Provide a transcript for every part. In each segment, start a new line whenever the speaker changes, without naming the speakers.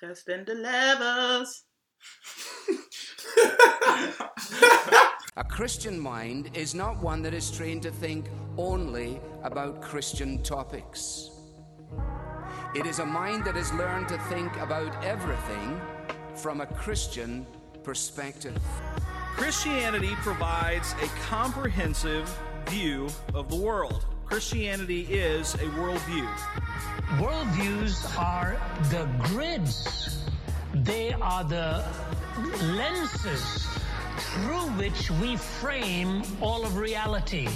Testing the levels.
A Christian mind is not one that is trained to think only about Christian topics. It is a mind that has learned to think about everything from a Christian perspective.
Christianity provides a comprehensive view of the world. Christianity is a worldview.
Worldviews are the grids, they are the lenses through which we frame all of reality.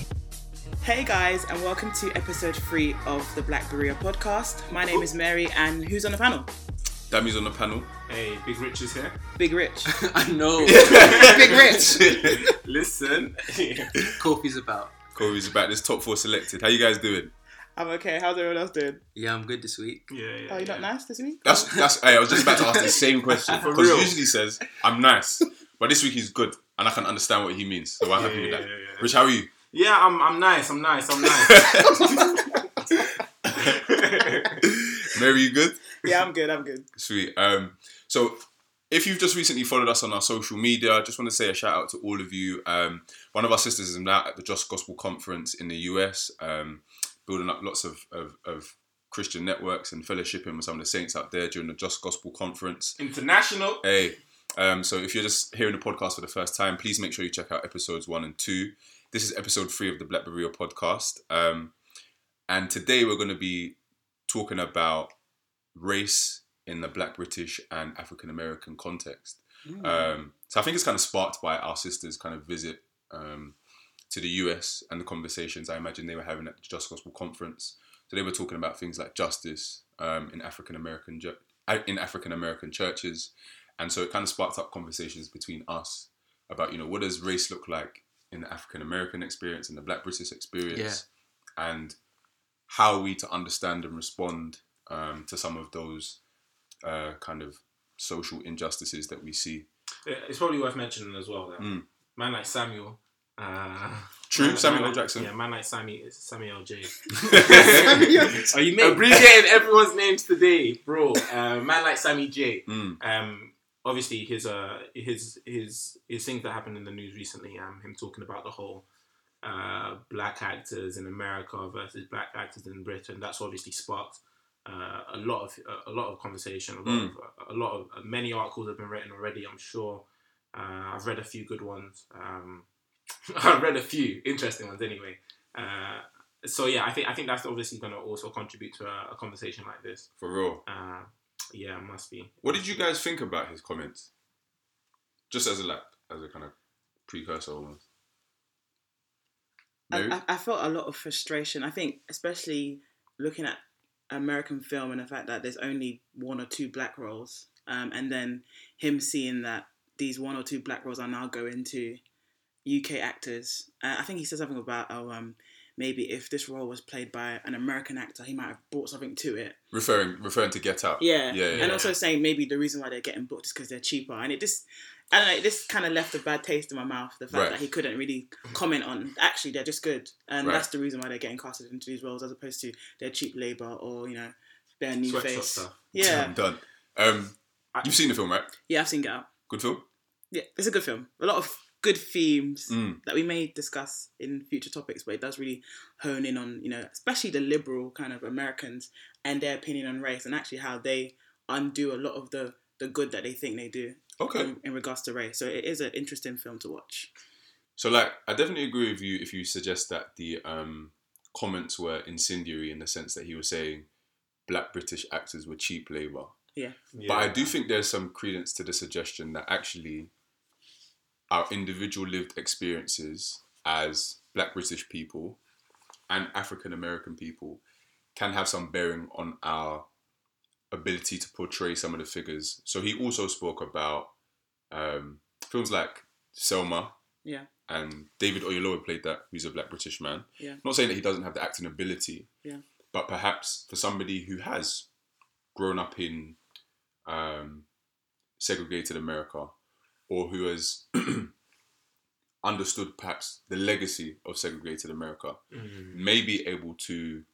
Hey guys, and welcome to episode three of the Black Berea podcast. My name is Mary, and who's on the panel?
Dammy's on the panel.
Hey, Big Rich is here.
Big Rich.
I know.
Big Rich.
Listen,
Kofi's about.
Corey's about this top four selected. How you guys doing?
I'm okay. How's everyone else doing?
Yeah, I'm good this week.
yeah, yeah.
Oh, you're not nice this week?
That's that's. Hey, I was just about to ask the same question because
real.
usually says I'm nice, but this week he's good, and I can understand what he means. So I'm happy
Yeah,
with that.
yeah, yeah, yeah.
Rich, how are you?
Yeah, I'm, I'm nice. I'm nice. I'm nice.
Mary, you good?
Yeah, I'm good. I'm good.
Sweet. Um, so if you've just recently followed us on our social media, I just want to say a shout out to all of you. Um, one of our sisters is now at the Just Gospel Conference in the US, um, building up lots of, of, of Christian networks and fellowshipping with some of the saints out there during the Just Gospel Conference.
International.
Hey, um, so if you're just hearing the podcast for the first time, please make sure you check out episodes one and two. This is episode three of the Black Berea podcast. Um, and today we're going to be talking about race in the Black British and African American context. Um, so I think it's kind of sparked by our sisters' kind of visit um, to the US and the conversations I imagine they were having at the Just Gospel Conference. So they were talking about things like justice um, in African American uh, in African American churches, and so it kind of sparked up conversations between us about you know what does race look like in the African American experience and the Black British experience, and how are we to understand and respond um, to some of those uh, kind of social injustices that we see.
It's probably worth mentioning as well that
Mm.
man like Samuel. Uh,
True,
man-
Samuel
man
Jackson.
Yeah, man like Sammy, Samuel J. Are you abbreviating everyone's names today, bro? Uh, man like Sammy J.
Mm.
Um, obviously his uh his his his things that happened in the news recently. Um, him talking about the whole uh black actors in America versus black actors in Britain. That's obviously sparked. Uh, a lot of a lot of conversation, a lot
Mm.
of a lot of uh, many articles have been written already. I'm sure. Uh, I've read a few good ones. Um, I've read a few interesting ones anyway. Uh, so yeah, I think I think that's obviously going to also contribute to a, a conversation like this.
For real.
Uh, yeah, it must be.
What did you guys think about his comments? Just as a like, as a kind of precursor almost.
I, I, I felt a lot of frustration. I think, especially looking at American film and the fact that there's only one or two black roles, um, and then him seeing that these one or two black roles are now going to UK actors. Uh, I think he said something about, oh, um, maybe if this role was played by an American actor, he might have brought something to it.
referring referring to Get Out.
Yeah.
Yeah, yeah.
And also saying maybe the reason why they're getting booked is because they're cheaper. And it just, I don't know, this kind of left a bad taste in my mouth. The fact
Right.
that he couldn't really comment on, actually, they're just good. And
Right.
that's the reason why they're getting casted into these roles as opposed to they're cheap labor or, you know, they're new
Sweatshop
face.
stuff.
Yeah.
I'm done. Um, you've seen the film, right?
Yeah, I've seen Get Out.
Good film.
Yeah, it's a good film. A lot of good themes
Mm.
that we may discuss in future topics, but it does really hone in on, you know, especially the liberal kind of Americans and their opinion on race and actually how they undo a lot of the, the good that they think they do
Okay.
in, in regards to Ray, So it is an interesting film to watch.
So, like, I definitely agree with you if you suggest that the um, comments were incendiary in the sense that he was saying black British actors were cheap labor.
Yeah.
But I do think there's some credence to the suggestion that actually our individual lived experiences as black British people and African American people can have some bearing on our ability to portray some of the figures. So he also spoke about um, films like Selma
Yeah.
and David Oyelowo played that, who's a black British man.
Yeah.
Not saying that he doesn't have the acting ability,
Yeah.
but perhaps for somebody who has grown up in um, segregated America or who has understood perhaps the legacy of segregated America
Mm.
may be able to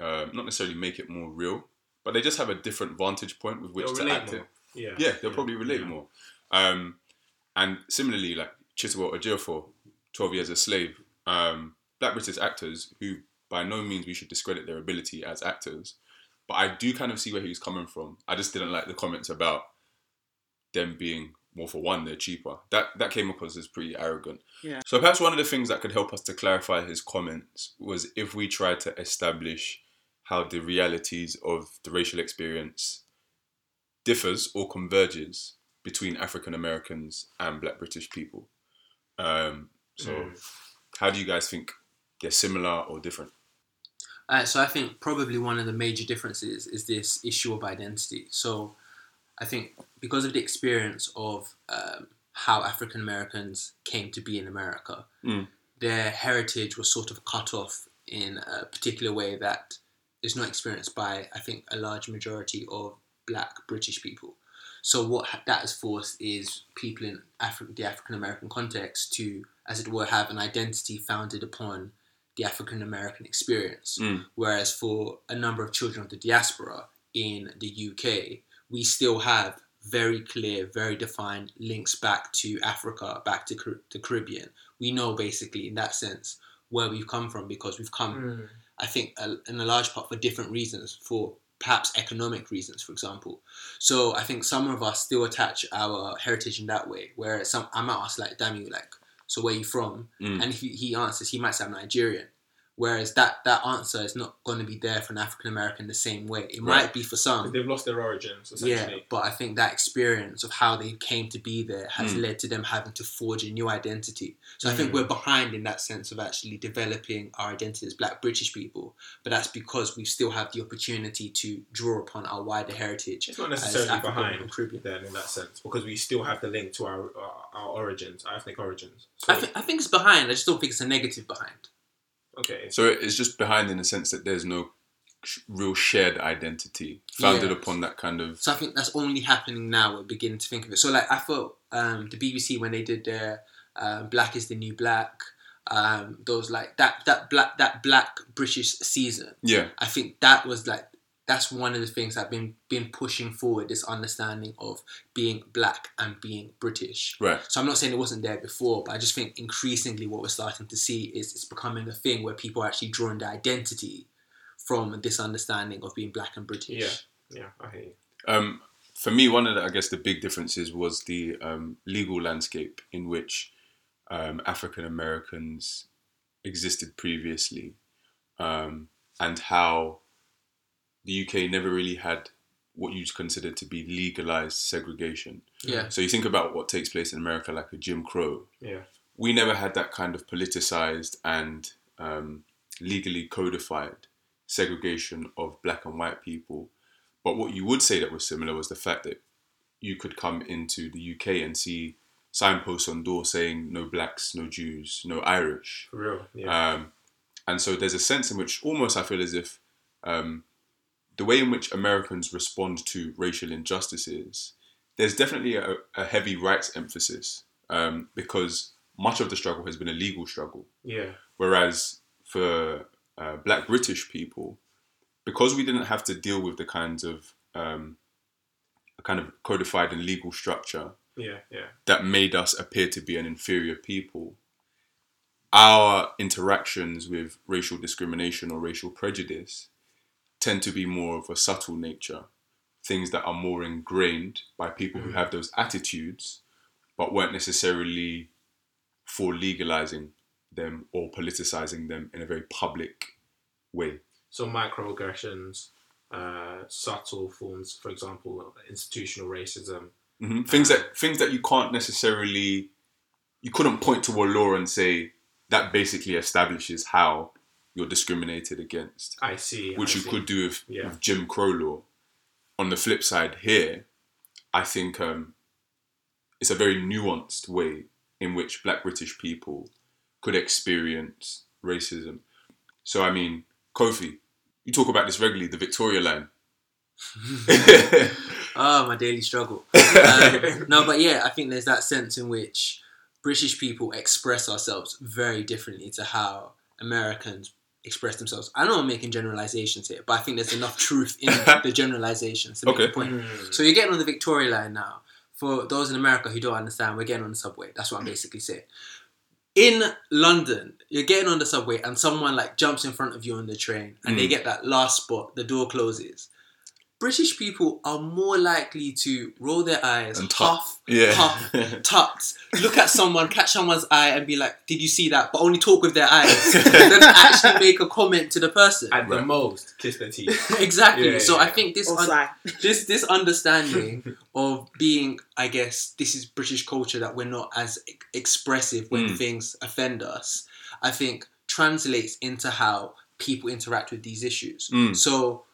uh, not necessarily make it more real, but they just have a different vantage point with which
They'll
to act
more.
it.
Yeah,
Yeah, they'll probably relate
Yeah.
more. Um, and similarly, like Chiwetel Ejiofor, Twelve Years a Slave, um, Black British actors who, by no means, we should discredit their ability as actors. But I do kind of see where he's coming from. I just didn't like the comments about them being more for one, they're cheaper. That that came across as pretty arrogant.
Yeah.
So perhaps one of the things that could help us to clarify his comments was if we try to establish how the realities of the racial experience differs or converges between African Americans and Black British people. Um, so,
Mm.
how do you guys think they're similar or different?
Uh, so I think probably one of the major differences is this issue of identity. So I think because of the experience of um, how African Americans came to be in America,
Mm.
their heritage was sort of cut off in a particular way that is not experienced by I think a large majority of Black British people. So what that has forced is people in Afri- the African American context to, as it were, have an identity founded upon the African American experience.
Mm.
Whereas for a number of children of the diaspora in the UK, we still have very clear, very defined links back to Africa, back to Car- the Caribbean. We know basically, in that sense, where we've come from because we've come,
Mm.
I think, uh, in a large part for different reasons, for perhaps economic reasons, for example. So I think some of us still attach our heritage in that way. Where some, I might ask like Dami, like, so where you from?
Mm.
And if he, he answers, he might say I'm Nigerian. Whereas that that answer is not going to be there for an African American the same way. It
Right.
might be for some,
They've lost their origins
yeah. But I think that experience of how they came to be there has
Mm.
led to them having to forge a new identity. So I think
Mm.
we're behind in that sense of actually developing our identity as Black British people. But that's because we still have the opportunity to draw upon our wider heritage.
It's not necessarily behind
Caribbean.
then in that sense because we still have the link to our our, our origins, our ethnic origins. So,
I, think, I think it's behind. I just don't think it's a negative behind.
Okay,
So it's just behind in the sense that there's no real shared identity founded
Yeah.
upon that kind of.
So I think that's only happening now. We're beginning to think of it. So like I thought um, the BBC when they did their um, Black is the New Black, um, those like that that black that Black British season.
Yeah,
I think that was like that's one of the things I've been been pushing forward this understanding of being black and being British.
right.
So I'm not saying it wasn't there before, but I just think increasingly what we're starting to see is it's becoming a thing where people are actually drawing their identity from this understanding of being black and British.
Yeah. yeah, I hear you.
Um, for me, one of the, I guess the big differences was the um, legal landscape in which um, African Americans existed previously, um, and how the UK never really had what you'd consider to be legalized segregation.
Yeah.
So you think about what takes place in America, like a Jim Crow.
Yeah,
We never had that kind of politicized and um, legally codified segregation of black and white people. But what you would say that was similar was the fact that you could come into the UK and see signposts on doors saying no blacks, no Jews, no Irish.
for real. Yeah,
Um, and so there's a sense in which almost I feel as if um, the way in which Americans respond to racial injustices, there's definitely a, a heavy rights emphasis um, because much of the struggle has been a legal struggle.
yeah,
Whereas for uh, black British people, because we didn't have to deal with the kinds of um, a kind of codified and legal structure
yeah, yeah.
that made us appear to be an inferior people, our interactions with racial discrimination or racial prejudice tend to be more of a subtle nature, things that are more ingrained by people who have those attitudes, but weren't necessarily for legalizing them or politicizing them in a very public way.
So microaggressions, uh, subtle forms, for example, institutional racism.
hmm Things that things that you can't necessarily, you couldn't point to a law and say that basically establishes how you're discriminated against,
I see.
which
I
you
see.
could do with,
Yeah.
with Jim Crow law. On the flip side, here, I think um, it's a very nuanced way in which Black British people could experience racism. So, I mean, Kofi, you talk about this regularly, the Victoria line.
Oh, my daily struggle. Um, no, but yeah, I think there's that sense in which British people express ourselves very differently to how Americans express themselves. I know I'm making generalizations here, but I think there's enough truth in the generalizations to make
Okay.
the point. So you're getting on the Victoria line now. For those in America who don't understand, we're getting on the subway. That's what I'm basically saying. In London, you're getting on the subway and someone like jumps in front of you on the train and they
Mm.
get that last spot, the door closes. British people are more likely to roll their eyes,
And
huff,
Yeah.
huff, tucks, look at someone, catch someone's eye, and be like, "Did you see that?" But only talk with their eyes, than actually make a comment to the person.
At the
Right.
most, kiss their teeth.
exactly.
Yeah,
so
yeah,
I think this un- this this understanding of being, I guess, this is British culture that we're not as e- expressive when
Mm.
things offend us. I think translates into how people interact with these issues.
Mm.
So,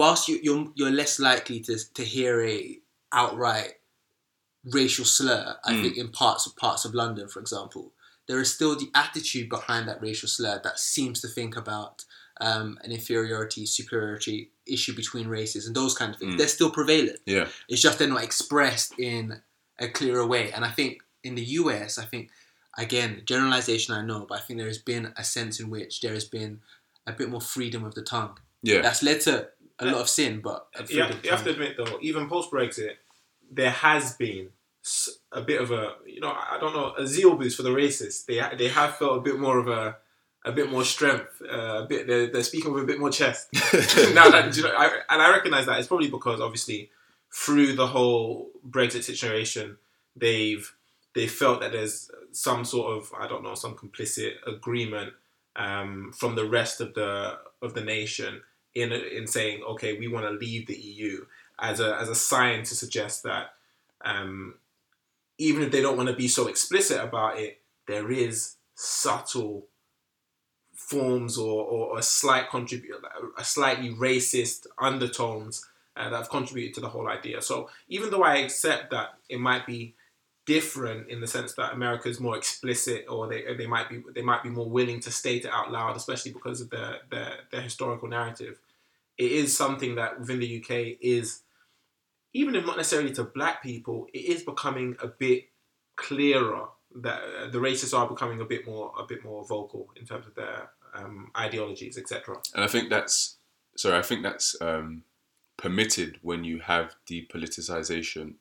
whilst you, you're you're less likely to to hear a outright racial slur, I
Mm.
think in parts of parts of London, for example, there is still the attitude behind that racial slur that seems to think about um, an inferiority, superiority issue between races and those kind of things.
Mm.
They're still prevalent.
Yeah.
It's just they're not expressed in a clearer way. And I think in the US, I think again generalization I know, but I think there has been a sense in which there has been a bit more freedom of the tongue.
Yeah.
That's led to a lot of sin, but a
you have, you have to admit though, even post Brexit, there has been a bit of a you know I don't know a zeal boost for the racists. They they have felt a bit more of a a bit more strength, uh, a bit they're, they're speaking with a bit more chest. now that you know, I, and I recognize that it's probably because obviously through the whole Brexit situation, they've they felt that there's some sort of I don't know some complicit agreement um, from the rest of the of the nation in in saying okay we want to leave the EU as a as a sign to suggest that um, even if they don't want to be so explicit about it, there is subtle forms or, or a slight contribute a slightly racist undertones uh, that have contributed to the whole idea. So even though I accept that it might be different in the sense that America is more explicit, or they they might be they might be more willing to state it out loud, especially because of their their, their historical narrative. It is something that within the UK is, even if not necessarily to black people, it is becoming a bit clearer that uh, the racists are becoming a bit more a bit more vocal in terms of their um, ideologies, etc.
And I think that's sorry. I think that's um, permitted when you have the politicization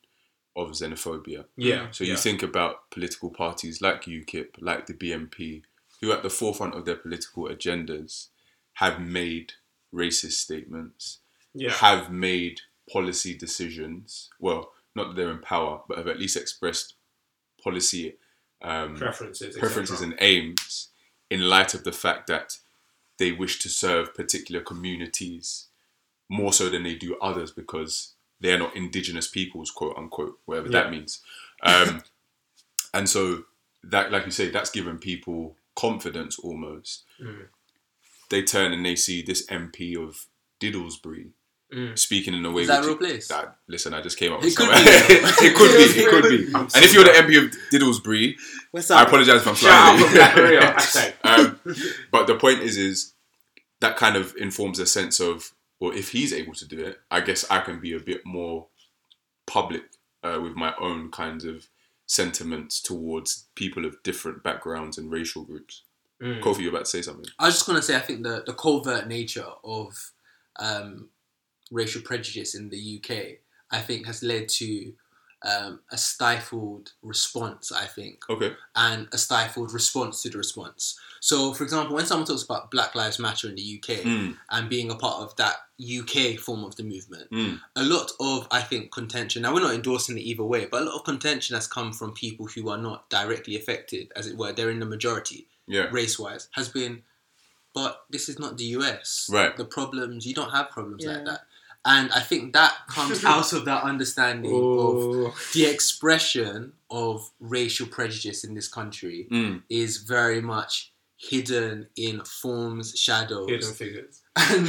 of xenophobia.
Yeah.
So you think about political parties like UKIP, like the BNP, who at the forefront of their political agendas have made racist statements,
yeah,
have made policy decisions. Well, not that they're in power, but have at least expressed policy um,
preferences,
preferences and aims in light of the fact that they wish to serve particular communities more so than they do others because they're not indigenous peoples, quote unquote, whatever
Yeah.
that means. Um, and so that, like you say, that's given people confidence almost.
Mm.
They turn and they see this MP of Diddlesbury
Mm.
speaking in a way.
Is that a
which
real place?
That, listen, I just came up
It
with
could
something.
be,
it could be. It could be.
I'm
And if you're the. MP of Diddlesbury,
What's
I apologize if I'm
Shout out
flying.
from Black Berea, hashtag.
um, but the point is, is that kind of informs a sense of, well, if he's able to do it, I guess I can be a bit more public uh, with my own kinds of sentiments towards people of different backgrounds and racial groups.
Mm.
Kofi, you're about to say something.
I was just gonna say, I think the the covert nature of um, racial prejudice in the UK, I think, has led to um, a stifled response. I think,
Okay.
and a stifled response to the response. So, for example, when someone talks about Black Lives Matter in the UK
Mm,
and being a part of that UK form of the movement,
mm,
a lot of I think contention. Now we're not endorsing it either way, but a lot of contention has come from people who are not directly affected, as it were. They're in the majority
yeah.
race wise has been, but this is not the US.
Right.
The problems, you don't have problems
Yeah.
like that. And I think that comes out of that understanding of
Oh,
the expression of racial prejudice in this country
Mm,
is very much hidden in forms, shadows.
hidden figures.
And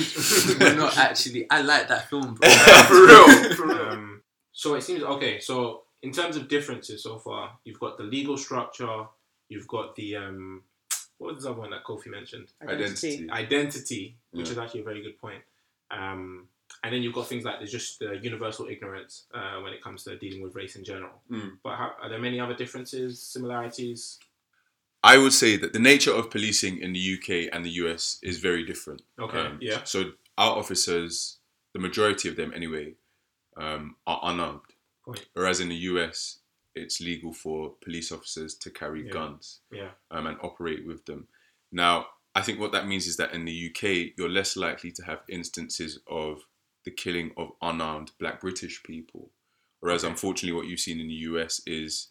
we're not actually, I like that film, bro.
for real, for real. Um, so it seems okay. So in terms of differences so far, you've got the legal structure, you've got the um, what was the other one that Kofi mentioned?
Identity.
Identity, which
Yeah.
is actually a very good point. Um, and then you've got things like there's just the universal ignorance uh, when it comes to dealing with race in general.
Mm.
But how, are there many other differences, similarities?
I would say that the nature of policing in the UK and the US is very different.
Okay, yeah.
So our officers, the majority of them anyway, um, are unarmed.
Point.
Whereas in the US, it's legal for police officers to carry
Yeah.
guns
Yeah.
um, and operate with them. Now, I think what that means is that in the UK, you're less likely to have instances of the killing of unarmed Black British people. Whereas, unfortunately, what you've seen in the US is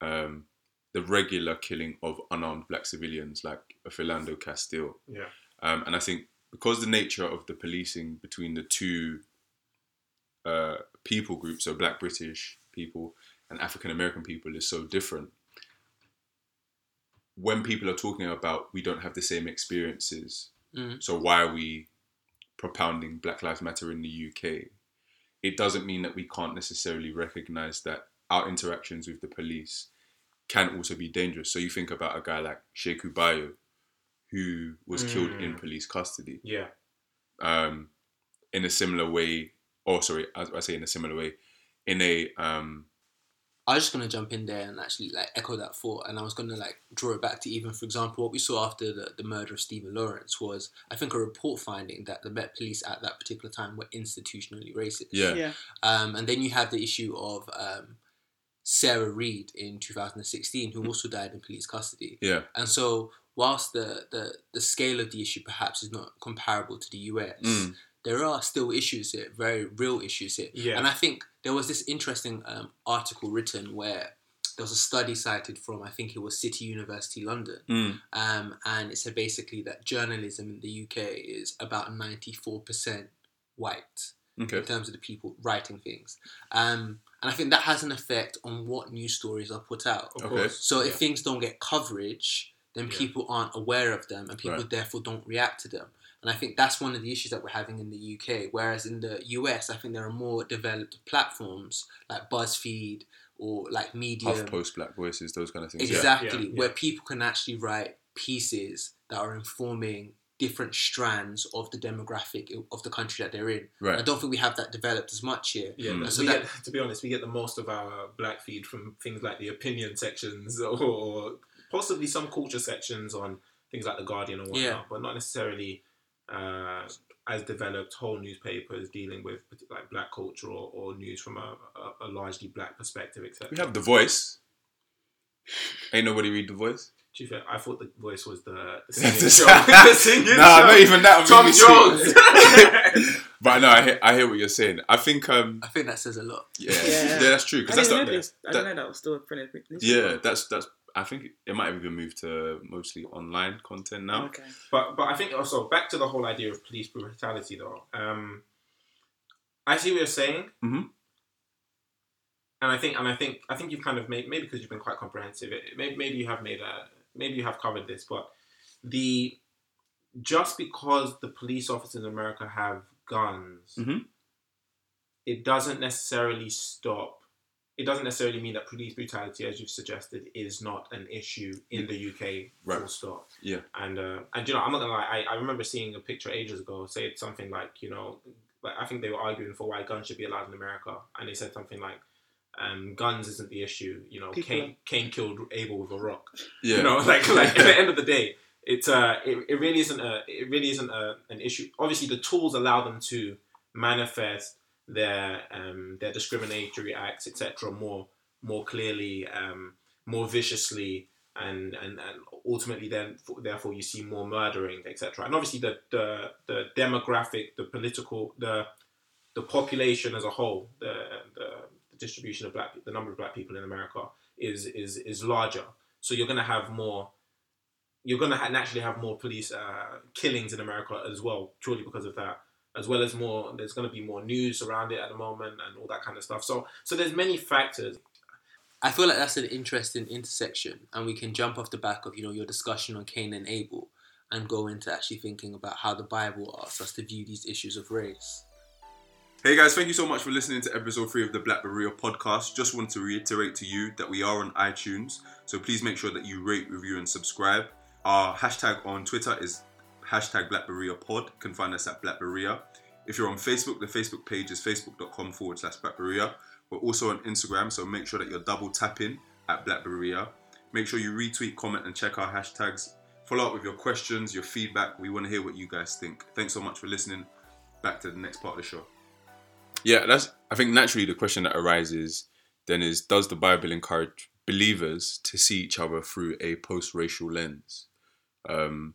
um, the regular killing of unarmed Black civilians, like a Philando Castile.
Yeah.
Um, and I think because the nature of the policing between the two uh, people groups, so Black British people and African American people, is so different. When people are talking about we don't have the same experiences,
Mm.
so why are we propounding Black Lives Matter in the UK? It doesn't mean that we can't necessarily recognize that our interactions with the police can also be dangerous. So you think about a guy like Sheku Bayoh, who was killed in
Mm.
police custody
Yeah.
um, in a similar way, or sorry, I, I say in a similar way, in a um,
I was just gonna jump in there and actually like echo that thought, and I was gonna like draw it back to even, for example, what we saw after the, the murder of Stephen Lawrence was, I think, a report finding that the Met Police at that particular time were institutionally racist.
yeah,
Yeah.
Um, and then you have the issue of um, Sarah Reed in 2016, who also died in police custody.
yeah,
And so, whilst the, the, the scale of the issue perhaps is not comparable to the US,
Mm.
There are still issues here, very real issues here.
Yeah.
And I think there was this interesting um, article written where there was a study cited from, I think it was City University London.
Mm.
Um, and it said basically that journalism in the UK is about 94% white
okay,
in terms of the people writing things. Um, and I think that has an effect on what news stories are put out.
Of
Okay.
course.
So if
Yeah.
things don't get coverage, then
Yeah.
people aren't aware of them and people
Right.
therefore don't react to them. And I think that's one of the issues that we're having in the UK. Whereas in the US, I think there are more developed platforms like BuzzFeed or like Medium.
HuffPost, Black Voices, those kind of things. Yeah.
Exactly,
Yeah,
where
yeah.
people can actually write pieces that are informing different strands of the demographic of the country that they're in.
Right.
I don't think we have that developed as much here.
Yeah,
Mm.
So that-
get, to be honest, we get the most of our black feed from things like the opinion sections or possibly some culture sections on things like the Guardian or whatnot,
Yeah.
but not necessarily uh, as developed whole newspapers dealing with like black culture or, or news from a, a, a largely black perspective, etc.
We have The Voice. Ain't nobody read The Voice?
Chief, I thought the voice was the, the
The
singing show. the singing
nah,
show.
not even that. on
Tom
BBC.
Jones.
but no, I hear, I hear what you're saying. I think, um,
I think that says a lot.
yeah,
Yeah.
yeah, that's true.
I
Because that's
didn't,
not,
know. I didn't know that was still a printed newspaper.
yeah, that's that's. I think it might have even moved to mostly online content now.
Okay.
But but I think also back to the whole idea of police brutality though. Um, I see what you're saying,
Mhm.
and I think and I think I think you've kind of made maybe because you've been quite comprehensive. It, maybe maybe you have made a maybe you have covered this, but the just because the police officers in America have guns,
Mhm.
it doesn't necessarily stop. It doesn't necessarily mean that police brutality, as you've suggested, is not an issue in the UK. Full
Right.
stop.
Yeah.
And uh, and you know, I'm not gonna lie. I, I remember seeing a picture ages ago. Say it's something like you know, like I think they were arguing for why guns should be allowed in America, and they said something like, um, "Guns isn't the issue." You know,
People
Cain, Cain killed Abel with a rock.
Yeah,
You know, like like at the end of the day, it's uh, it, it really isn't a it really isn't a, an issue. Obviously, the tools allow them to manifest their um their discriminatory acts, etc. More more clearly, um, more viciously, and and and ultimately, then therefore you see more murdering, etc. And obviously, the the the demographic, the political, the the population as a whole, the the, the distribution of black, the number of black people in America is is is larger. So you're going to have more. You're going to naturally have more police uh, killings in America as well, purely because of that. As well as more, there's going to be more news around it at the moment and all that kind of stuff. So, so there's many factors.
I feel like that's an interesting intersection, and we can jump off the back of you know your discussion on Cain and Abel, and go into actually thinking about how the Bible asks us to view these issues of race.
Hey guys, thank you so much for listening to episode three of the Black Berea podcast. Just want to reiterate to you that we are on iTunes, so please make sure that you rate, review, and subscribe. Our hashtag on Twitter is hashtag BlackBerea Pod. You can find us at Black Berea. If you're on Facebook, the Facebook page is facebook.com forward slash Black Berea. We're also on Instagram, so make sure that you're double tapping at Black Berea. Make sure you retweet, comment, and check our hashtags. Follow up with your questions, your feedback. We want to hear what you guys think. Thanks so much for listening. Back to the next part of the show. Yeah, that's. I think naturally the question that arises then is: Does the Bible encourage believers to see each other through a post-racial lens? Um,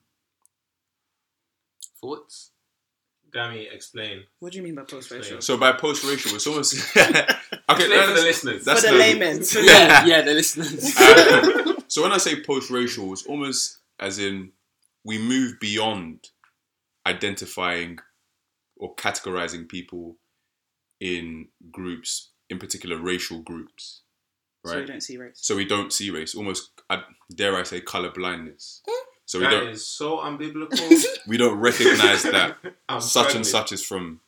Thoughts?
Dammy, explain.
What do you mean by post-racial?
so by post-racial, it's almost okay.
Explain
no,
for the listeners.
that's
For the
no-
laymen.
Yeah, yeah, the listeners.
Uh, so when I say post-racial, it's almost as in we move beyond identifying or categorizing people in groups, in particular racial groups,
right? So
we
don't see race.
So we don't see race. Almost, dare I say, color blindness. So we don't
is so unbiblical.
we don't recognize that such and such is from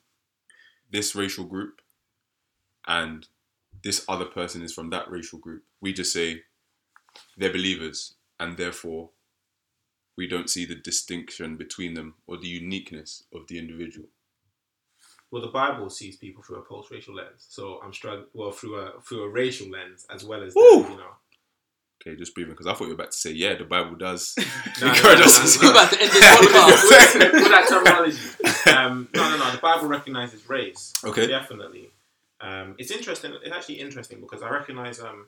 this racial group, and this other person is from that racial group. We just say they're believers, and therefore we don't see the distinction between them or the uniqueness of the individual.
Well, the Bible sees people through a post-racial lens, so I'm struggling. Well, through a through a racial lens as well as the, you know.
Okay, just breathing because I thought you were about to say, yeah, the Bible does
No, no,
encourage
no,
us
no,
to see.
We're about to end this podcast.
with, with that terminology. Um, no, no, no. The Bible recognizes race.
Okay.
Definitely. Um, it's interesting. It's actually interesting because I recognize. Um,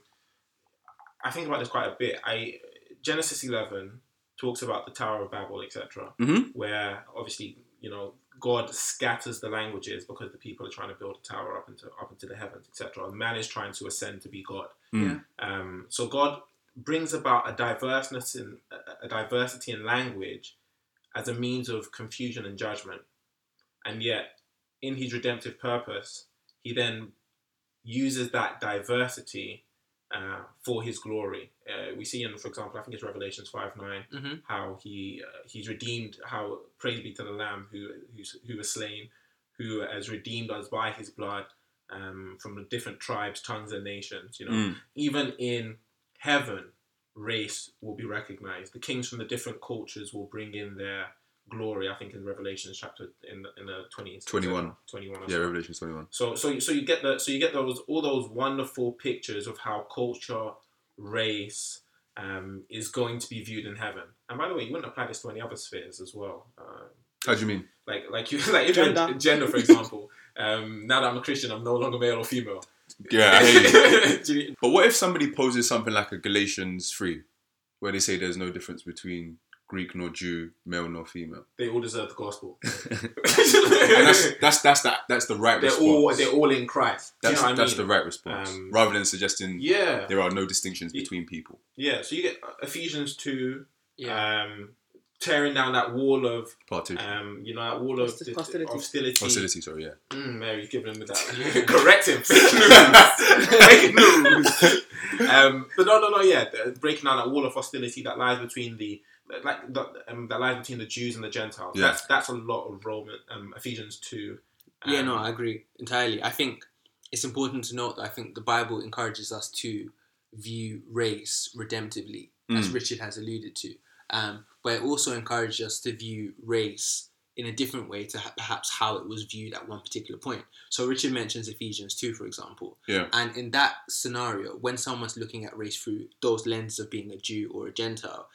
I think about this quite a bit. I Genesis 11 talks about the Tower of Babel, etc.,
Mhm.
where obviously you know God scatters the languages because the people are trying to build a tower up into up into the heavens, etc. Man is trying to ascend to be God.
Mm.
Um, so God brings about a diverseness in a- diversity in language as a means of confusion and judgment, and yet in His redemptive purpose, He then uses that diversity uh, for His glory. Uh, we see in, for example, I think it's Revelations five nine,
Mhm.
how He uh, He's redeemed. How praise be to the Lamb who who's, who was slain, who has redeemed us by His blood. Um, from the different tribes, tongues, and nations, you know,
Mm.
even in heaven, race will be recognized. The kings from the different cultures will bring in their glory. I think in Revelation chapter in the, in the 20,
21.
21
Yeah,
so.
Revelation 21.
So so you- so you get the so you get those all those wonderful pictures of how culture, race, um, is going to be viewed in heaven. And by the way, you wouldn't apply this to any other spheres as well. Uh,
How do you mean?
like like you like
Gender.
gender for example. Um, now that I'm a Christian, I'm no longer male or female.
Yeah, I hear you. But what if somebody poses something like a Galatians 3, where they say there's no difference between Greek nor Jew, male nor female?
they all deserve the gospel.
And that's that's that's that that's the right
they're
response.
all they're all in Christ. Do
that's
you know what
that's
I
the right response,
Um,
rather than suggesting
Yeah,
there are no distinctions between people.
yeah. So you get Ephesians two,
Yeah.
um, tearing down that wall of,
Partition,
um, you know, that wall of
Hosti- hostility.
hostility.
hostility. Sorry, yeah.
Mm, Mary's giving him that. Correct him. Fake news. Fake news. um, but no, no, no. Yeah, the- breaking down that wall of hostility that lies between the like the, um, that lies between the Jews and the Gentiles.
Yeah.
That's that's a lot of Roman um, Ephesians two.
Yeah,
um,
no, I agree entirely. I think it's important to note that I think the Bible encourages us to view race redemptively, as
Mm.
Richard has alluded to. Um, but it also encourages us to view race in a different way to ha- perhaps how it was viewed at one particular point. So Richard mentions Ephesians 2, for example.
Yeah.
And in that scenario, when someone's looking at race through those lenses of being a Jew or a Gentile,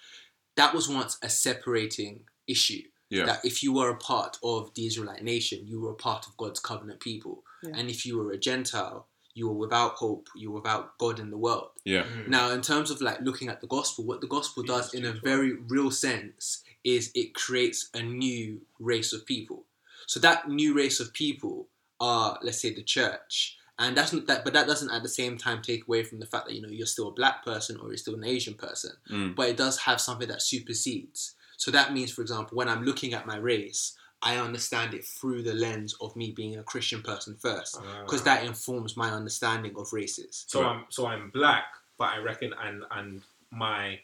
that was once a separating issue
Yeah.
that if you were a part of the Israelite nation, you were a part of God's covenant people.
Yeah.
And if you were a Gentile, you were without hope, you were without God in the world.
Yeah.
Mm.
Now, in terms of like looking at the gospel, what the gospel does in a very real sense is it creates a new race of people. So that new race of people are, let's say, the church. And that's not that, but that doesn't at the same time take away from the fact that you know you're still a black person or you're still an Asian person.
Mm.
But it does have something that supersedes. So that means, for example, when I'm looking at my race, I understand it through the lens of me being a Christian person first, because
Ah.
that informs my understanding of races.
So
Right.
I'm so I'm black, but I reckon and and my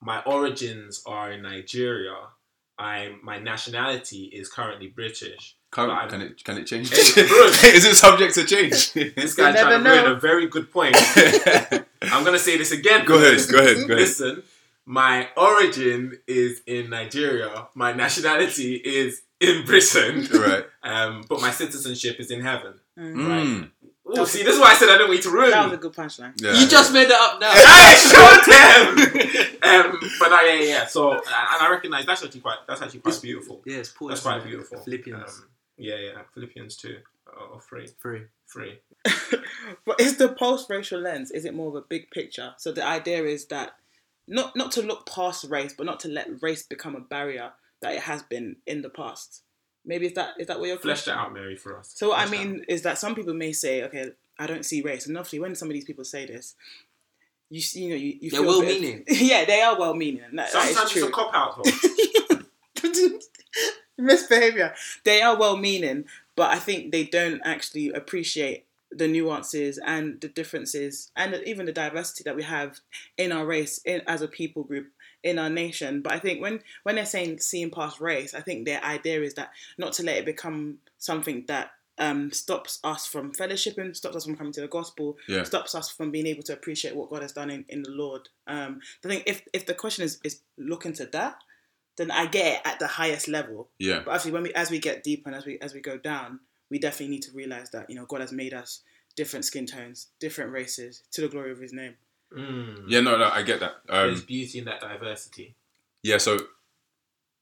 my origins are in Nigeria. I my nationality is currently British.
Can, can it can it change? Is it subject to change?
This guy trying to bring a very good point. I'm gonna say this again.
Go ahead, go ahead, go ahead.
Listen, my origin is in Nigeria. My nationality is in Britain.
right.
Um, but my citizenship is in heaven.
Mm.
Ooh, see, this is why I said I don't wait to ruin.
That was a good punchline.
Yeah.
You just made it up now.
I showed them. um, but no, yeah, yeah, yeah. So, and I recognize that's actually quite that's actually quite beautiful.
Yeah, it's Paul.
That's quite beautiful.
Philippians
Um, yeah, yeah. Philippians two uh, or three,
three.
three.
but is the post-racial lens? Is it more of a big picture? So the idea is that not not to look past race, but not to let race become a barrier that it has been in the past. Maybe is that is that what you're
Fleshed it out, Mary, for us.
So what I
Fleshed it
mean is that some people may say, okay, I don't see race, and obviously when some of these people say this, you see, you know, you, you
They're
feel a bit-
well-meaning.
yeah, they are well-meaning. and That,
out.
that is
Sometimes it's a cop out, though.
misbehavior. They are well meaning, but I think they don't actually appreciate the nuances and the differences and even the diversity that we have in our race in, as a people group in our nation. But I think when when they're saying seeing past race, I think their idea is that not to let it become something that um, stops us from fellowshipping, stops us from coming to the gospel,
Yeah.
stops us from being able to appreciate what God has done in, in the Lord. Um, I think if if the question is is looking to that, then I get it at the highest level.
Yeah.
But actually, when we as we get deeper and as we as we go down, we definitely need to realize that you know God has made us different skin tones, different races, to the glory of His name.
Mm.
Yeah, no, no, I get that.
There's
Um,
beauty in that diversity.
yeah, so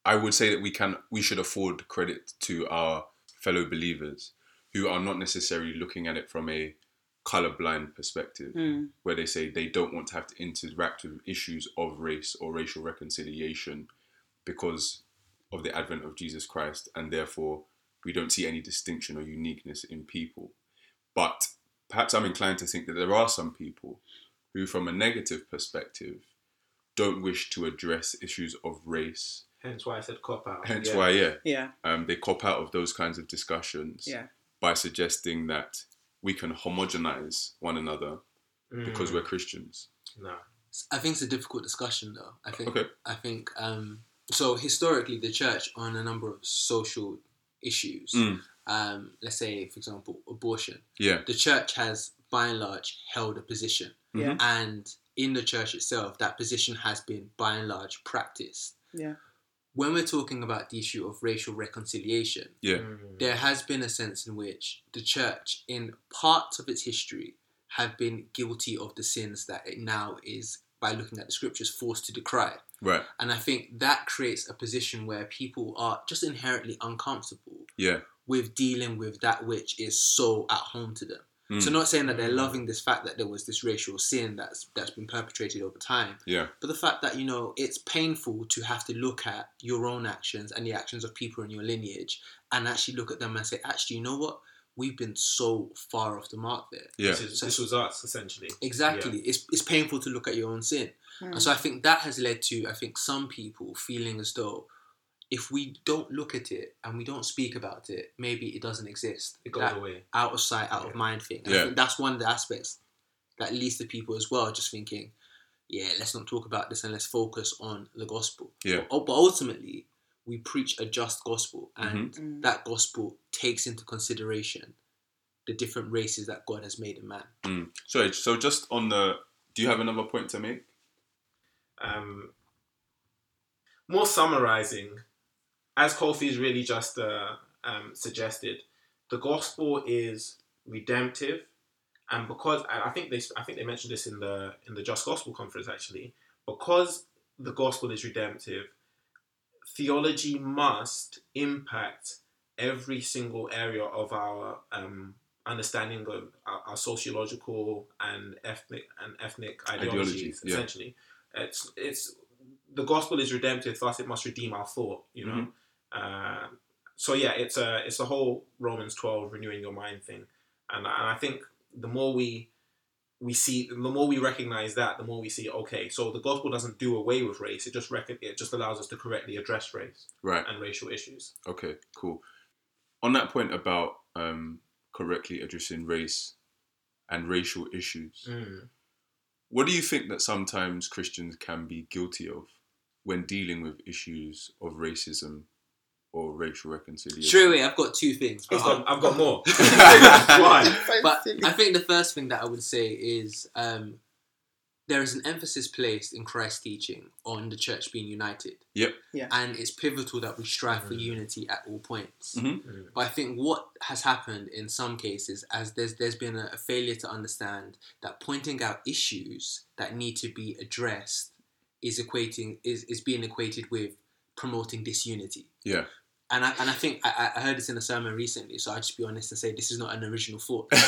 I would say that we can, we should afford credit to our fellow believers who are not necessarily looking at it from a colorblind perspective,
Mm.
where they say they don't want to have to interact with issues of race or racial reconciliation because of the advent of Jesus Christ, and therefore we don't see any distinction or uniqueness in people. But perhaps I'm inclined to think that there are some people who, from a negative perspective, don't wish to address issues of race.
Hence why I said cop out.
Hence
Yeah.
why, yeah,
Yeah,
um, they cop out of those kinds of discussions
yeah,
by suggesting that we can homogenize one another because
Mm.
we're Christians.
No.
I think it's a difficult discussion, though. I think.
Okay.
I think. Um, so historically, the church on a number of social issues,
Mm.
um, let's say, for example, abortion,
Yeah,
the church has, by and large, held a position,
yeah,
and in the church itself, that position has been, by and large, practiced.
yeah,
When we're talking about the issue of racial reconciliation,
yeah,
Mm.
there has been a sense in which the church, in parts of its history, have been guilty of the sins that it now is, by looking at the scriptures, forced to decry.
right,
And I think that creates a position where people are just inherently uncomfortable
yeah,
with dealing with that which is so at home to them.
Mm.
So not saying that they're loving this fact that there was this racial sin that's that's been perpetrated over time,
yeah,
but the fact that you know it's painful to have to look at your own actions and the actions of people in your lineage and actually look at them and say, actually, you know what? We've been so far off the mark there.
yeah,
This, is, this was us, essentially.
Exactly. It's, it's painful to look at your own sin. And so I think that has led to, I think, some people feeling as though if we don't look at it and we don't speak about it, maybe it doesn't exist.
It goes
That
away.
Out of sight, out of mind thing.
Yeah.
I think that's one of the aspects that leads to people as well just thinking, yeah, let's not talk about this and let's focus on the gospel.
Yeah.
But, but ultimately, we preach a just gospel and
Mm.
that gospel takes into consideration the different races that God has made in man.
Mm. Sorry, so just on the, do you have another point to make?
um, more summarizing, as Kofi's really just uh, um, suggested, the gospel is redemptive, and because and I think they I think they mentioned this in the in the Just Gospel conference actually, because the gospel is redemptive, theology must impact every single area of our um, understanding of our, our sociological and ethnic and ethnic
Ideology,
ideologies.
yeah.
Essentially, it's it's the gospel is redemptive, thus it must redeem our thought. You know. Uh, so yeah, it's a it's a whole Romans twelve renewing your mind thing, and, and I think the more we we see, the more we recognize that, the more we see. Okay, so the gospel doesn't do away with race; it just rec- it just allows us to correctly address race
Right.
and racial issues.
Okay, cool. On that point about um, correctly addressing race and racial issues, what do you think that sometimes Christians can be guilty of when dealing with issues of racism or racial reconciliation?
Straight away, I've got two things.
I've got, I've got more. Why?
but I think the first thing that I would say is um, there is an emphasis placed in Christ's teaching on the church being united.
Yep.
Yeah.
And it's pivotal that we strive for unity at all points.
Mhm.
But I think what has happened in some cases, as there's there's been a, a failure to understand that pointing out issues that need to be addressed is equating is, is being equated with promoting disunity.
Yeah.
And I, and I think I, I- I heard this in a sermon recently, so I'll just be honest and say this is not an original thought.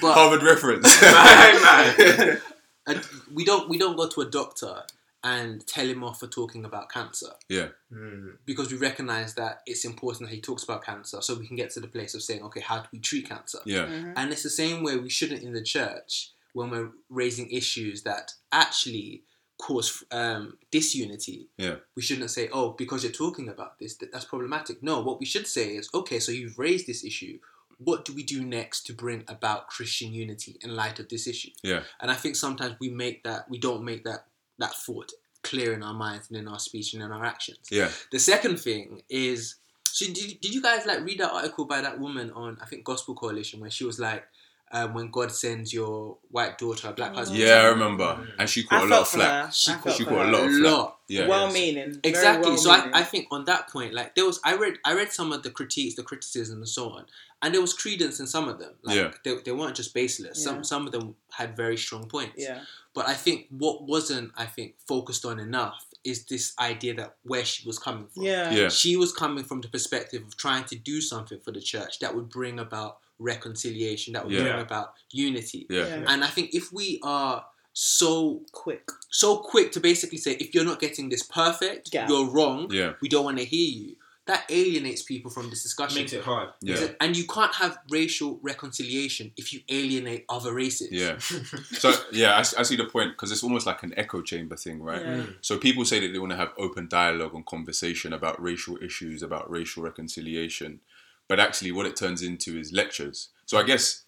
But-
Harvard reference.
man.
And we don't we don't go to a doctor and tell him off for talking about cancer
yeah.
Mm.
because we recognize that it's important that he talks about cancer so we can get to the place of saying okay how do we treat cancer
Yeah.
and it's the same way we shouldn't in the church when we're raising issues that actually cause um, disunity
Yeah.
we shouldn't say oh because you're talking about this that, that's problematic no what we should say is okay so you've raised this issue what do we do next to bring about christian unity in light of this issue
Yeah.
and I think sometimes we make that we don't make that that thought clear in our minds and in our speech and in our actions.
Yeah.
The second thing is so did, did you guys like read that article by that woman on I think Gospel Coalition where she was like um, when God sends your white daughter a black husband.
Yeah, I remember. And she caught a lot of
for
flack.
She caught-
She caught a lot of flack.
lot.
Yeah.
well
yes.
meaning.
Exactly. So I, I think on that point, like there was I read I read some of the critiques, the criticism and so on. And there was credence in some of them. Like
Yeah.
they, they weren't just baseless.
Yeah.
Some some of them had very strong points.
yeah,
But I think what wasn't, I think, focused on enough is this idea that where she was coming from.
yeah,
Yeah.
She was coming from the perspective of trying to do something for the church that would bring about reconciliation, that would
Yeah.
bring about unity.
Yeah.
Yeah.
And I think if we are so
Quick.
so quick to basically say if you're not getting this perfect,
Yeah.
you're wrong.
Yeah.
We don't want to hear you. That alienates people from this discussion.
Makes it hard.
Yeah.
And you can't have racial reconciliation if you alienate other races.
Yeah. So yeah, I, I see the point because it's almost like an echo chamber thing, right?
Yeah. Mm.
So people say that they want to have open dialogue and conversation about racial issues, about racial reconciliation, but actually, what it turns into is lectures. So I guess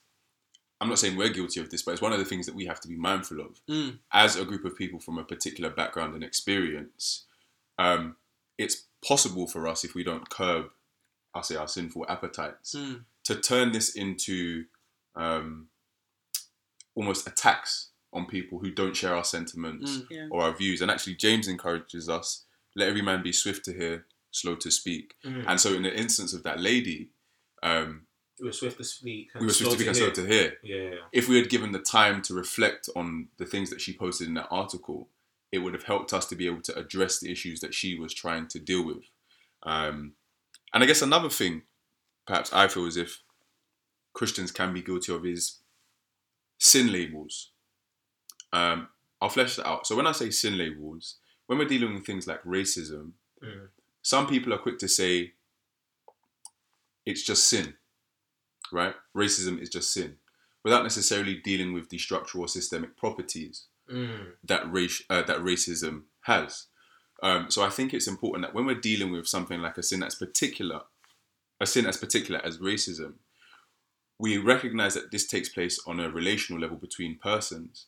I'm not saying we're guilty of this, but it's one of the things that we have to be mindful of
Mm.
as a group of people from a particular background and experience. Um, it's possible for us if we don't curb, I'll say, our sinful appetites
Mm.
to turn this into um, almost attacks on people who don't share our sentiments
Mm.
Yeah.
or our views. And actually, James encourages us let every man be swift to hear, slow to speak.
Mm.
And so, in the instance of that lady, um,
We were swift to speak. and
we were swift to speak and slow to hear.
Yeah.
If we had given the time to reflect on the things that she posted in that article, it would have helped us to be able to address the issues that she was trying to deal with. Um, and I guess another thing, perhaps I feel as if Christians can be guilty of is sin labels. Um, I'll flesh that out. So when I say sin labels, when we're dealing with things like racism. Some people are quick to say it's just sin, right? Racism is just sin, without necessarily dealing with the structural or systemic properties
Mm.
that race uh, that racism has. Um, so I think it's important that when we're dealing with something like a sin that's particular, a sin as particular as racism, we recognize that this takes place on a relational level between persons,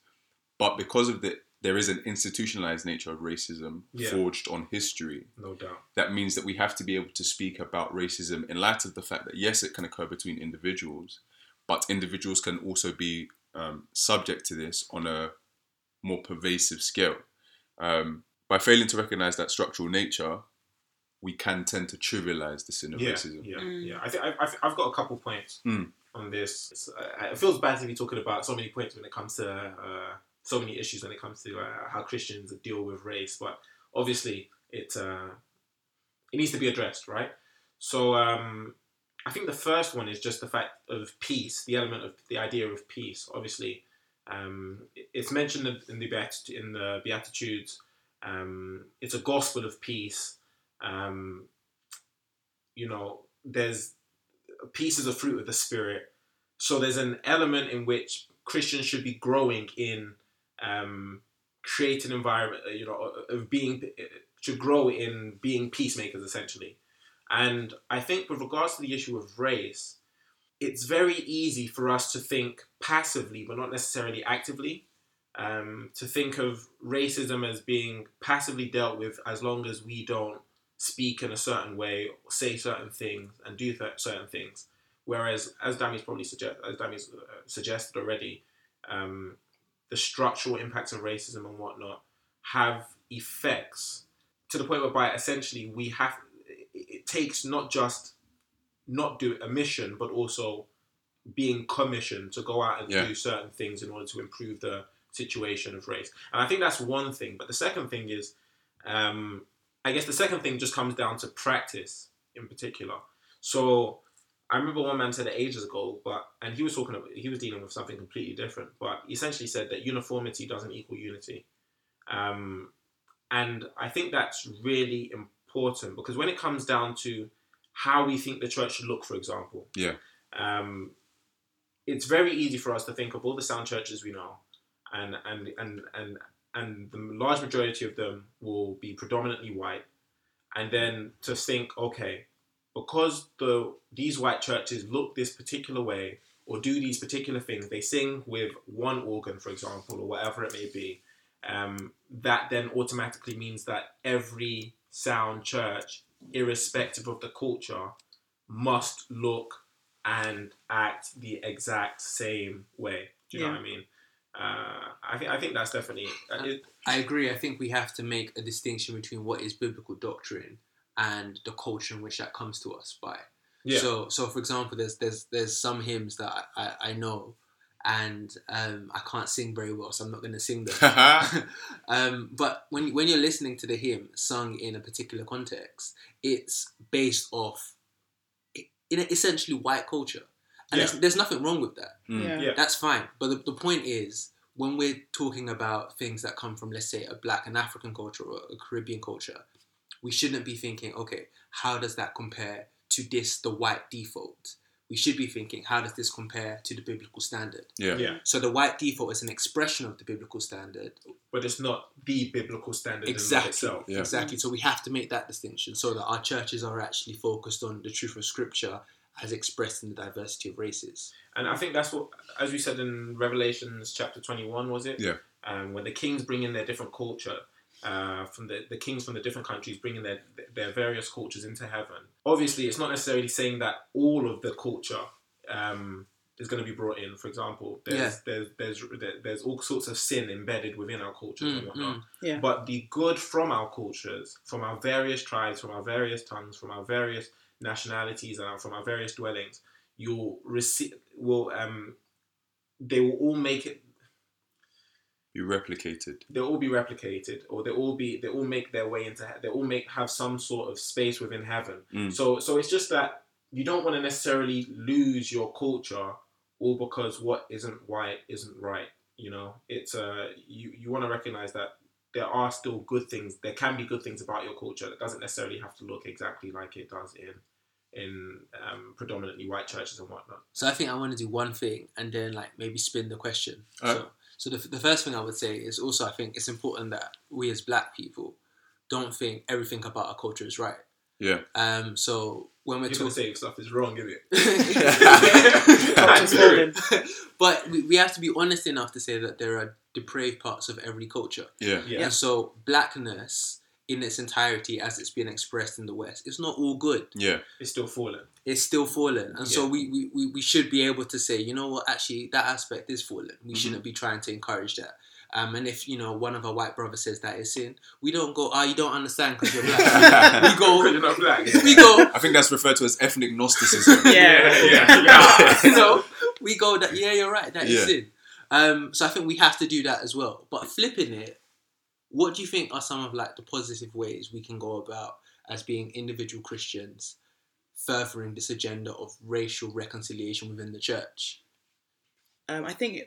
but because of the there is an institutionalized nature of racism
Yeah.
forged on history.
No doubt.
That means that we have to be able to speak about racism in light of the fact that yes, it can occur between individuals, but individuals can also be um, subject to this on a more pervasive scale. Um, by failing to recognize that structural nature, we can tend to trivialize the sin of
yeah,
racism.
Yeah,
Mm.
yeah. I think I've, I've, I've got a couple points
Mm.
on this. It's, uh, it feels bad to be talking about so many points when it comes to uh, so many issues when it comes to uh, how Christians deal with race, but obviously it uh, it needs to be addressed, right? So um, I think the first one is just the fact of peace, the element of the idea of peace. Obviously, um, it's mentioned in- the Beat- in the Beatitudes. Um, it's a gospel of peace. Um, you know, there's peace is a fruit of the spirit. So there's an element in which Christians should be growing in um, create an environment, you know, of being should grow in being peacemakers essentially. And I think with regards to the issue of race, it's very easy for us to think passively, but not necessarily actively. Um, to think of racism as being passively dealt with as long as we don't speak in a certain way, say certain things, and do th- certain things. Whereas, as Dami's probably suggest, as Dami's uh, suggested already, um, the structural impacts of racism and whatnot have effects to the point whereby essentially we have it- takes not just not do a mission but also being commissioned to go out and
Yeah.
do certain things in order to improve the situation of race and i think that's one thing but the second thing is um, i guess the second thing just comes down to practice in particular so I remember one man said it ages ago, but and he was talking about he was dealing with something completely different, but he essentially said that uniformity doesn't equal unity, um, and I think that's really important because when it comes down to how we think the church should look, for example,
Yeah.
um, it's very easy for us to think of all the sound churches we know, and and and and and the large majority of them will be predominantly white, and then to think, okay, because the these white churches look this particular way or do these particular things, they sing with one organ, for example, or whatever it may be. Um, that then automatically means that every sound church, irrespective of the culture, must look and act the exact same way. Do you know what I mean? Uh, I think I think that's definitely uh, it,
I agree. I think we have to make a distinction between what is biblical doctrine and the culture in which that comes to us by.
Yeah.
So, so for example, there's there's there's some hymns that I, I, I know, and um, I can't sing very well, so I'm not going to sing them. um, but when when you're listening to the hymn sung in a particular context, it's based off, in essentially white culture, and
Yeah.
there's, there's nothing wrong with that.
Mm.
Yeah.
Yeah.
That's fine. But the, the point is, when we're talking about things that come from, let's say, a black and African culture or a Caribbean culture, we shouldn't be thinking, okay, how does that compare to this, the white default? We should be thinking, how does this compare to the biblical standard?
yeah.
yeah,
So the white default is an expression of the biblical standard.
but it's not the biblical standard in and of
Exactly.
itself.
Yeah.
Exactly. So we have to make that distinction so that our churches are actually focused on the truth of scripture as expressed in the diversity of races.
And I think that's what, as we said in Revelations chapter 21, was it?
Yeah.
Um, when the kings bring in their different culture, uh, from the, the kings from the different countries bringing their, their various cultures into heaven. Obviously, it's not necessarily saying that all of the culture um, is going to be brought in. For example, there's,
Yeah.
there's, there's, there- there's all sorts of sin embedded within our cultures and
Mm,
whatnot.
mm.
Yeah.
But the good from our cultures, from our various tribes, from our various tongues, from our various nationalities, and from our various dwellings, you'll receive will um they will all make it
Be replicated.
they'll all be replicated or they all be they all make their way into they all make have some sort of space within heaven
Mm.
so so it's just that you don't want to necessarily lose your culture all because what isn't white isn't right you know it's uh you you want to recognize that there are still good things there can be good things about your culture that doesn't necessarily have to look exactly like it does in in um, predominantly white churches and whatnot
So I think I want to do one thing and then like maybe spin the question.
Alright.
So, so the, the first thing I would say is also I think it's important that we as black people don't think everything about our culture is right.
Yeah.
Um, so when we're
you're gonna
talking,
say stuff is wrong is it
but we, we have to be honest enough to say that there are depraved parts of every culture.
Yeah.
yeah
And so blackness in its entirety as it's been expressed in the West, it's not all good.
Yeah.
it's still fallen
It's still fallen. And so
Yeah.
we, we, we, we should be able to say, you know what, actually that aspect is fallen. We
Mm-hmm.
shouldn't be trying to encourage that. Um, and if, you know, one of our white brothers says that is sin, we don't go, oh, you don't understand because you're black. we
you're
go,
not black
we go,
I think that's referred to as ethnic Gnosticism.
Yeah.
yeah yeah
you know, we go that yeah, you're right, that is
Yeah.
sin. Um, so I think we have to do that as well. But flipping it, what do you think are some of like the positive ways we can go about as being individual Christians furthering this agenda of racial reconciliation within the church?
um, I think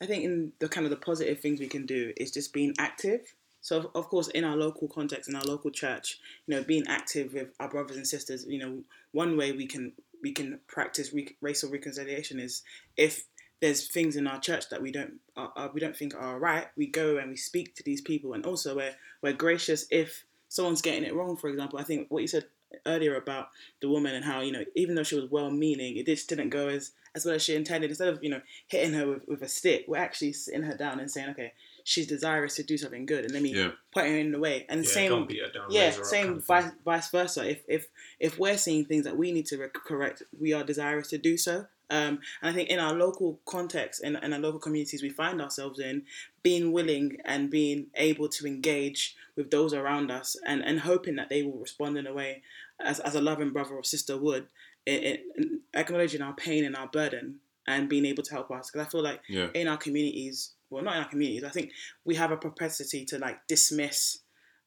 I think in the kind of the positive things we can do is just being active. So of, course in our local context in our local church, you know, being active with our brothers and sisters. You know, one way we can we can practice re- racial reconciliation is if there's things in our church that we don't uh, uh, we don't think are right, we go and we speak to these people, and also we're we're gracious if someone's getting it wrong. For example, I think what you said earlier about the woman and how you know even though she was well meaning, it just didn't go as as well as she intended. Instead of you know hitting her with, with a stick, we're actually sitting her down and saying, okay, she's desirous to do something good, and let me
Yeah.
point her in the way. And
yeah,
same
don't beat her down,
yeah, same vice, vice versa. If if if we're seeing things that we need to rec- correct, we are desirous to do so. Um, and I think in our local context, in, in our local communities we find ourselves in, being willing and being able to engage with those around us and, and hoping that they will respond in a way as, as a loving brother or sister would, in, in acknowledging our pain and our burden and being able to help us. Because I feel like
Yeah.
in our communities, well, not in our communities, I think we have a propensity to like dismiss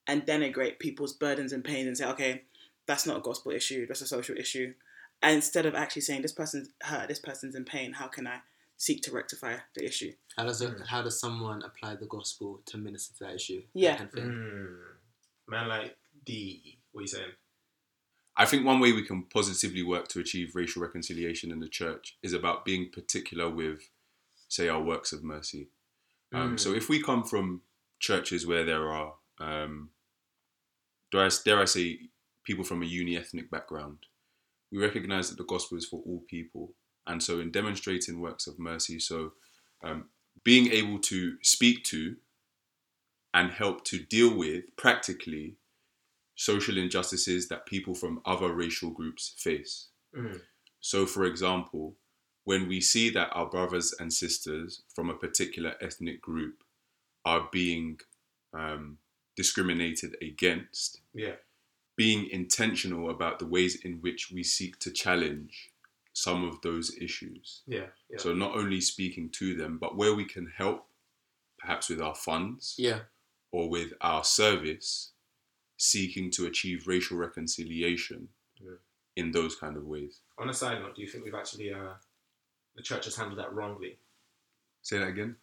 and denigrate people's burdens and pain and say, okay, that's not a gospel issue, that's a social issue. And instead of actually saying, this person's hurt, this person's in pain, how can I seek to rectify the issue?
How does it, how does someone apply the gospel to minister to that issue? That
Yeah.
kind of.
Mm. Man, like D. What are you saying?
I think one way we can positively work to achieve racial reconciliation in the church is about being particular with, say, our works of mercy. Um,
Mm.
So if we come from churches where there are, um, dare, I, dare I say, people from a uni ethnic background, we recognize that the gospel is for all people. And so in demonstrating works of mercy, so um, being able to speak to and help to deal with practically social injustices that people from other racial groups face.
Mm.
So, for example, when we see that our brothers and sisters from a particular ethnic group are being um, discriminated against,
Yeah.
Being intentional about the ways in which we seek to challenge some of those issues.
Yeah. Yeah.
So, not only speaking to them, but where we can help, perhaps with our funds
Yeah.
or with our service, seeking to achieve racial reconciliation
Yeah.
in those kind of ways.
On a side note, do you think we've actually uh, the church has handled that wrongly?
Say that again.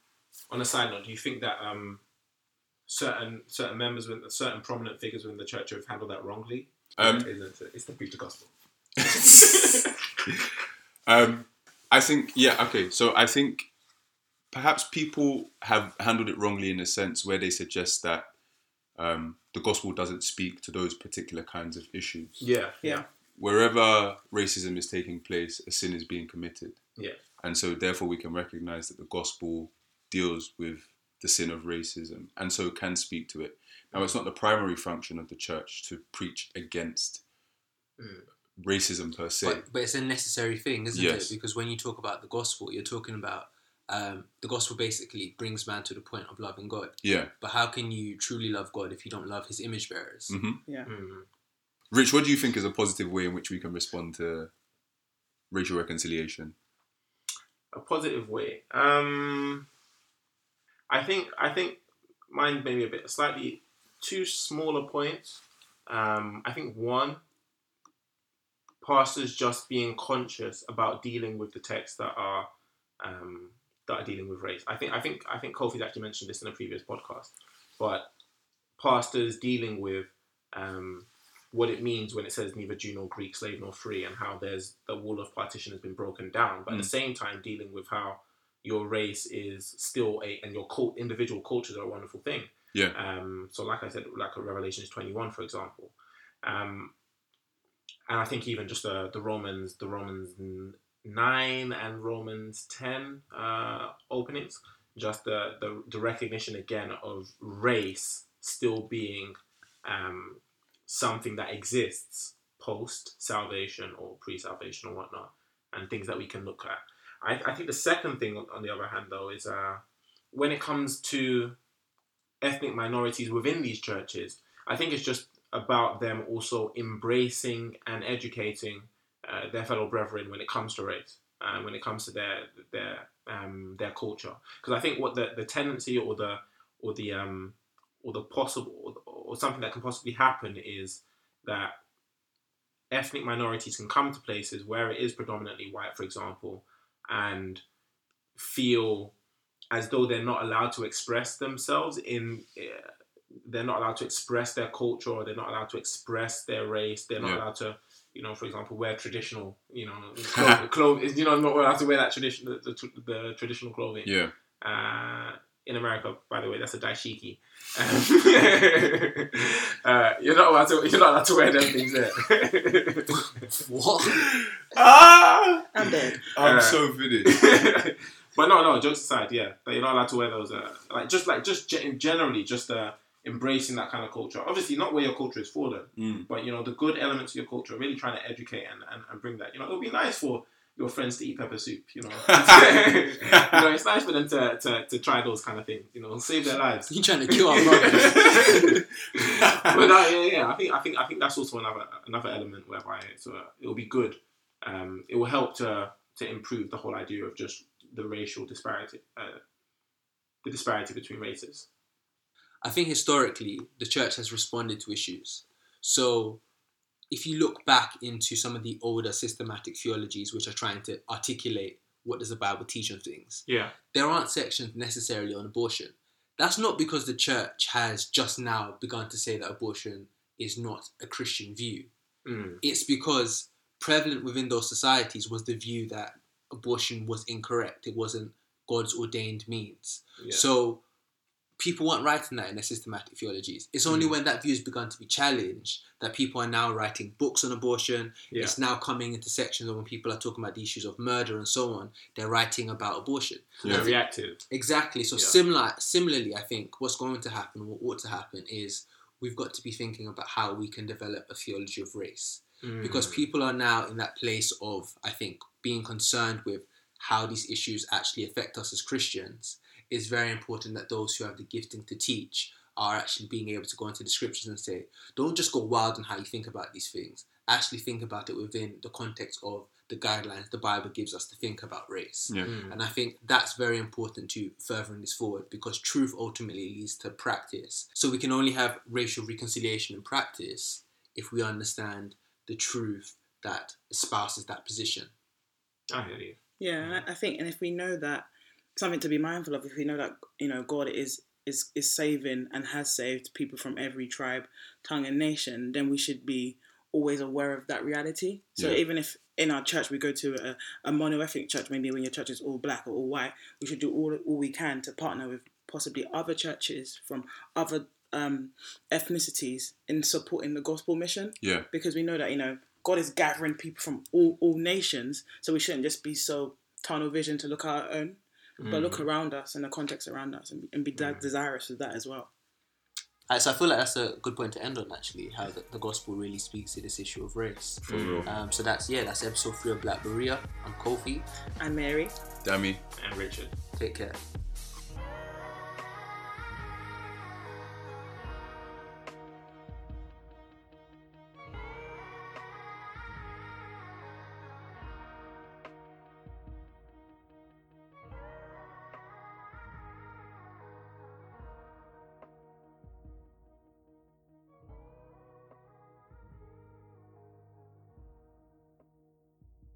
On a side note, do you think that um, certain certain members, with certain prominent figures within the church have handled that wrongly?
Um,
Or is it's the preach the gospel.
um, I think, yeah, okay. So I think perhaps people have handled it wrongly in a sense where they suggest that um, the gospel doesn't speak to those particular kinds of issues.
Yeah.
Yeah.
Wherever racism is taking place, a sin is being committed.
Yeah.
And so, therefore, we can recognize that the gospel deals with the sin of racism and so can speak to it. Now, it's not the primary function of the church to preach against
Mm.
racism per se.
But, but it's a necessary thing, isn't
Yes.
it? Because when you talk about the gospel, you're talking about um, the gospel basically brings man to the point of loving God.
yeah.
But how can you truly love God if you don't love his image bearers?
hmm
Yeah.
Mm.
Rich, what do you think is a positive way in which we can respond to racial reconciliation?
a positive way. Um, I think I think mine maybe a bit slightly two smaller points. Um, I think one, pastors just being conscious about dealing with the texts that are um, that are dealing with race. I think I think I think Kofi's actually mentioned this in a previous podcast, but pastors dealing with um, what it means when it says neither Jew nor Greek, slave nor free, and how there's the wall of partition has been broken down. But at the same time, dealing with how your race is still a and your cult, individual cultures are a wonderful thing.
Yeah.
Um, so, like I said, like a Revelations twenty one, for example, um, and I think even just the the Romans, the Romans nine and Romans ten uh, openings, just the, the the recognition again of race still being um, something that exists post salvation or pre salvation or whatnot, and things that we can look at. I, I think the second thing, on, the other hand, though, is uh, when it comes to ethnic minorities within these churches, I think it's just about them also embracing and educating uh, their fellow brethren when it comes to race, uh, when it comes to their their um, their culture. Because I think what the, the tendency or the or the um, or the possible or, or something that can possibly happen is that ethnic minorities can come to places where it is predominantly white, for example, and feel as though they're not allowed to express themselves in uh, they're not allowed to express their culture or they're not allowed to express their race they're not
Yeah.
allowed to you know for example wear traditional you know clothes, clothing you know not allowed to wear that tradition the, the, the traditional clothing
Yeah.
uh, in America, by the way, that's a dashiki. Um, uh, you're not allowed to. You're not allowed to wear them things there.
What?
Ah!
I'm dead.
I'm
Uh,
so finished.
but no, no. Jokes aside, yeah, that you're not allowed to wear those. Uh, like just like just ge- generally, just uh, embracing that kind of culture. Obviously, not where your culture is fallen,
Mm.
but you know the good elements of your culture. Really trying to educate and, and, and bring that. You know, it would be nice for your friends to eat pepper soup. You know, you know, it's nice for them to, to, to try those kind of things. You know, save their lives.
You trying to kill our brothers?
but uh, yeah, yeah, I think I think I think that's also another another element whereby it's, uh, it'll be good. Um, it will help to to improve the whole idea of just the racial disparity, uh, the disparity between races.
I think historically the church has responded to issues. So if you look back into some of the older systematic theologies which are trying to articulate what does the Bible teach on things,
Yeah,
there aren't sections necessarily on abortion. That's not because the church has just now begun to say that abortion is not a Christian view.
mm.
It's because prevalent within those societies was the view that abortion was incorrect. It wasn't God's ordained means.
yeah.
So people weren't writing that in their systematic theologies. It's only when that view has begun to be challenged that people are now writing books on abortion.
Yeah.
It's now coming into sections when people are talking about the issues of murder and so on. They're writing about abortion.
They're reactive.
Exactly. So
Yeah.
similar, similarly, I think what's going to happen, what ought to happen, is we've got to be thinking about how we can develop a theology of race because
Mm.
people are now in that place of I think being concerned with how these issues actually affect us as Christians. It's very important that those who have the gifting to teach are actually being able to go into the scriptures and say, don't just go wild on how you think about these things. Actually think about it within the context of the guidelines the Bible gives us to think about race.
Yeah. Mm.
And I think that's very important to furthering this forward because truth ultimately leads to practice. So we can only have racial reconciliation in practice if we understand the truth that espouses that position.
I hear you.
Yeah, I I think, and if we know that something to be mindful of, if we know that you know God is is is saving and has saved people from every tribe, tongue, and nation, then we should be always aware of that reality. So
Yeah.
even if in our church we go to a, a monoethnic church, maybe when your church is all black or all white, we should do all all we can to partner with possibly other churches from other um, ethnicities in supporting the gospel mission
Yeah.
because we know that you know God is gathering people from all, all nations, so we shouldn't just be so tunnel vision to look at our own, but look around us and the context around us and, and be de- desirous of that as well.
Alright, so I feel like that's a good point to end on actually, how the, the gospel really speaks to this issue of race.
For real.
Um, so that's yeah, that's episode three of Black Berea. I'm Kofi.
I'm Mary.
Dammy.
And Richard.
Take care.